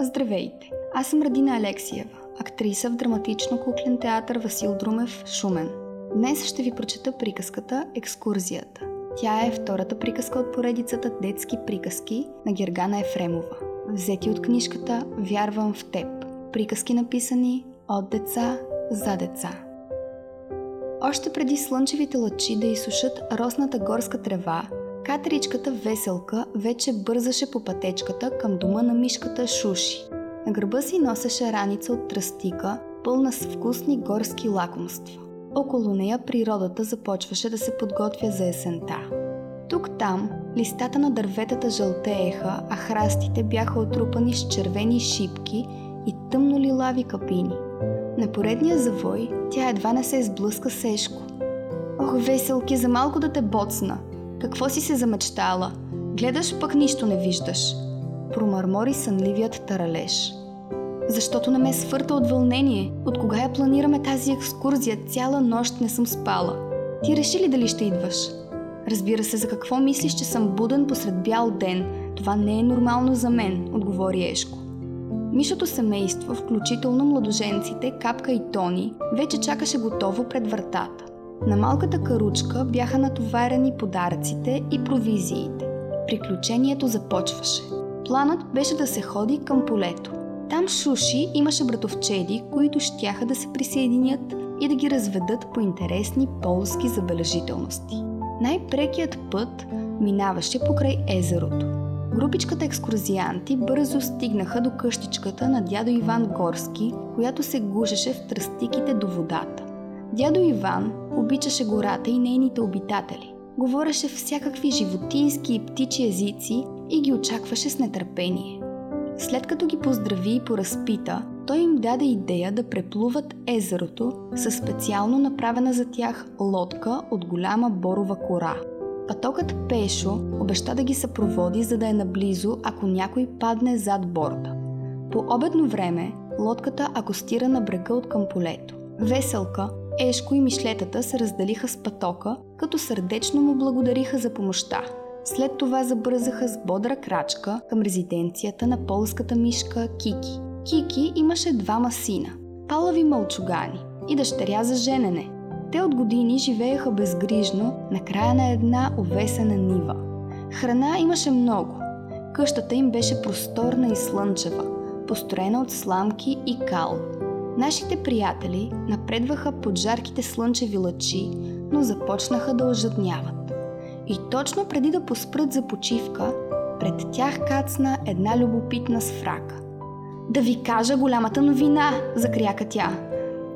Здравейте! Аз съм Радина Алексиева, актриса в драматично-куклен театър Васил Друмев, Шумен. Днес ще ви прочета приказката Екскурзията. Тя е втората приказка от поредицата Детски приказки на Гергана Ефремова. Взети от книжката Вярвам в теб. Приказки написани от деца за деца. Още преди слънчевите лъчи да изсушат росната горска трева, Катеричката Веселка вече бързаше по пътечката към дома на мишката Шуши. На гърба си носеше раница от тръстика, пълна с вкусни горски лакомства. Около нея природата започваше да се подготвя за есента. Тук-там листата на дърветата жълтееха, а храстите бяха отрупани с червени шипки и тъмно лилави капини. На поредния завой тя едва не се изблъска сешко. Ох, веселки, за малко да те боцна! Какво си се замечтала? Гледаш, пък нищо не виждаш. Промърмори сънливият таралеж. Защото не ме свърта от вълнение. От кога я планираме тази екскурзия? Цяла нощ не съм спала. Ти реши ли дали ще идваш? Разбира се, за какво мислиш, че съм буден посред бял ден? Това не е нормално за мен, отговори Ешко. Мишото семейство, включително младоженците, Капка и Тони, вече чакаше готово пред вратата. На малката каручка бяха натоварени подаръците и провизиите. Приключението започваше. Планът беше да се ходи към полето. Там Шуши имаше братовчеди, които щяха да се присъединят и да ги разведат по интересни полски забележителности. Най-прекият път минаваше покрай езерото. Групичката екскурзианти бързо стигнаха до къщичката на дядо Иван Горски, която се гушеше в тръстиките до водата. Дядо Иван обичаше гората и нейните обитатели. Говореше всякакви животински и птичи езици и ги очакваше с нетърпение. След като ги поздрави и поразпита, той им даде идея да преплуват езерото със специално направена за тях лодка от голяма борова кора. Патокът Пешо обеща да ги съпроводи, за да е наблизо, ако някой падне зад борда. По обедно време лодката акостира на брега от към полето. Веселка, Ешко и Мишлетата се разделиха с патока, като сърдечно му благодариха за помощта. След това забързаха с бодра крачка към резиденцията на полската мишка Кики. Кики имаше двама сина – палави мълчугани и дъщеря за женене. Те от години живееха безгрижно на края на една овесена нива. Храна имаше много. Къщата им беше просторна и слънчева, построена от сламки и кал – Нашите приятели напредваха под жарките слънчеви лъчи, но започнаха да ожадняват. И точно преди да поспрат за почивка, пред тях кацна една любопитна сфрака. Да ви кажа голямата новина, закряка тя.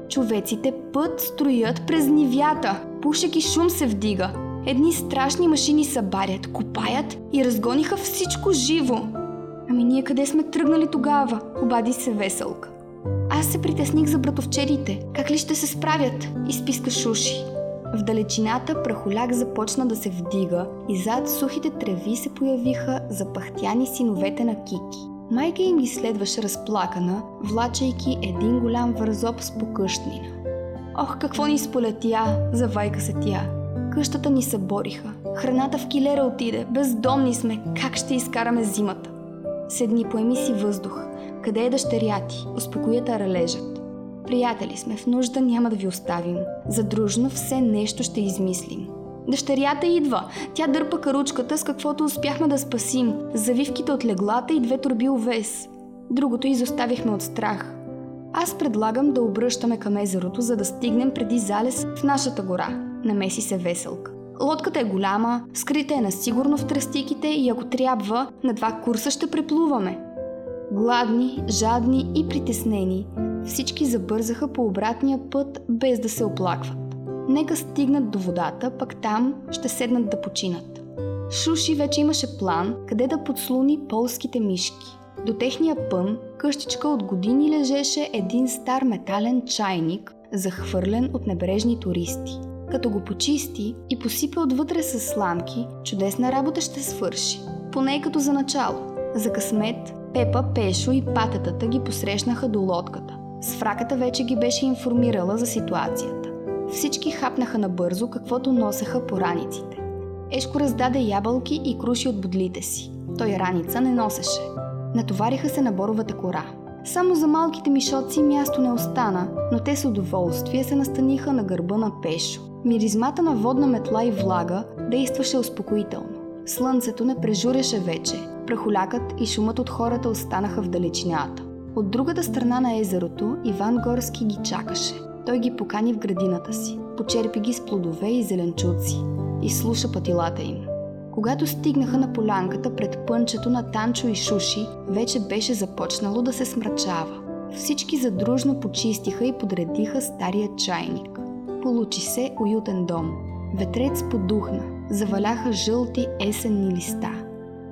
Човеците път строят през нивята, пушек и шум се вдига. Едни страшни машини събарят, копаят и разгониха всичко живо. Ами ние къде сме тръгнали тогава? Обади се веселка. Аз се притесних за братовчедите. Как ли ще се справят? Изписка Шуши. В далечината прахоляк започна да се вдига и зад сухите треви се появиха запахтяни синовете на Кики. Майка им ги следваше разплакана, влачайки един голям вързоп с покъщнина. Ох, какво ни сполетя, завайка се тя. Къщата ни събориха. Храната в килера отиде. Бездомни сме. Как ще изкараме зимата? Седни, поеми си въздух. Къде е дъщеря ти? Успокоя ралежът. Приятели сме, в нужда няма да ви оставим. Задружно все нещо ще измислим. Дъщерята идва. Тя дърпа каручката с каквото успяхме да спасим. Завивките от леглата и две турби овес. Другото изоставихме от страх. Аз предлагам да обръщаме към езерото, за да стигнем преди залез в нашата гора. Намеси се веселка. Лодката е голяма, скрита е насигурно в тръстиките и ако трябва, на два курса ще преплуваме. Гладни, жадни и притеснени, всички забързаха по обратния път, без да се оплакват. Нека стигнат до водата, пък там ще седнат да починат. Шуши вече имаше план къде да подслуни полските мишки. До техния пън къщичка от години лежеше един стар метален чайник, захвърлен от небрежни туристи. Като го почисти и посипе отвътре с сламки, чудесна работа ще свърши. Поне като за начало. За късмет Пепа, Пешо и патетата ги посрещнаха до лодката. С фраката вече ги беше информирала за ситуацията. Всички хапнаха набързо, каквото носеха по раниците. Ешко раздаде ябълки и круши от бодлите си. Той раница не носеше. Натовариха се на боровата кора. Само за малките мишоци място не остана, но те с удоволствие се настаниха на гърба на Пешо. Миризмата на водна метла и влага действаше успокоително. Слънцето не прежуреше вече, прахолякът и шумът от хората останаха в далечината. От другата страна на езерото Иван Горски ги чакаше. Той ги покани в градината си, почерпи ги с плодове и зеленчуци и слуша пътилата им. Когато стигнаха на полянката пред пънчето на Танчо и Шуши, вече беше започнало да се смрачава. Всички задружно почистиха и подредиха стария чайник. Получи се уютен дом. Ветрец подухна, заваляха жълти есенни листа.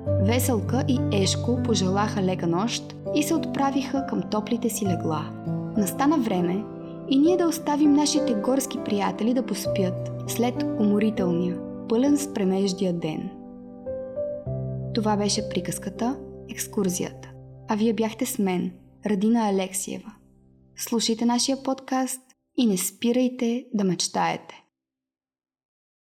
Веселка и Ешко пожелаха лека нощ и се отправиха към топлите си легла. Настана време и ние да оставим нашите горски приятели да поспят след уморителния, пълен с премеждия ден. Това беше приказката Екскурзията. А вие бяхте с мен, Радина Алексиева. Слушайте нашия подкаст и не спирайте да мечтаете.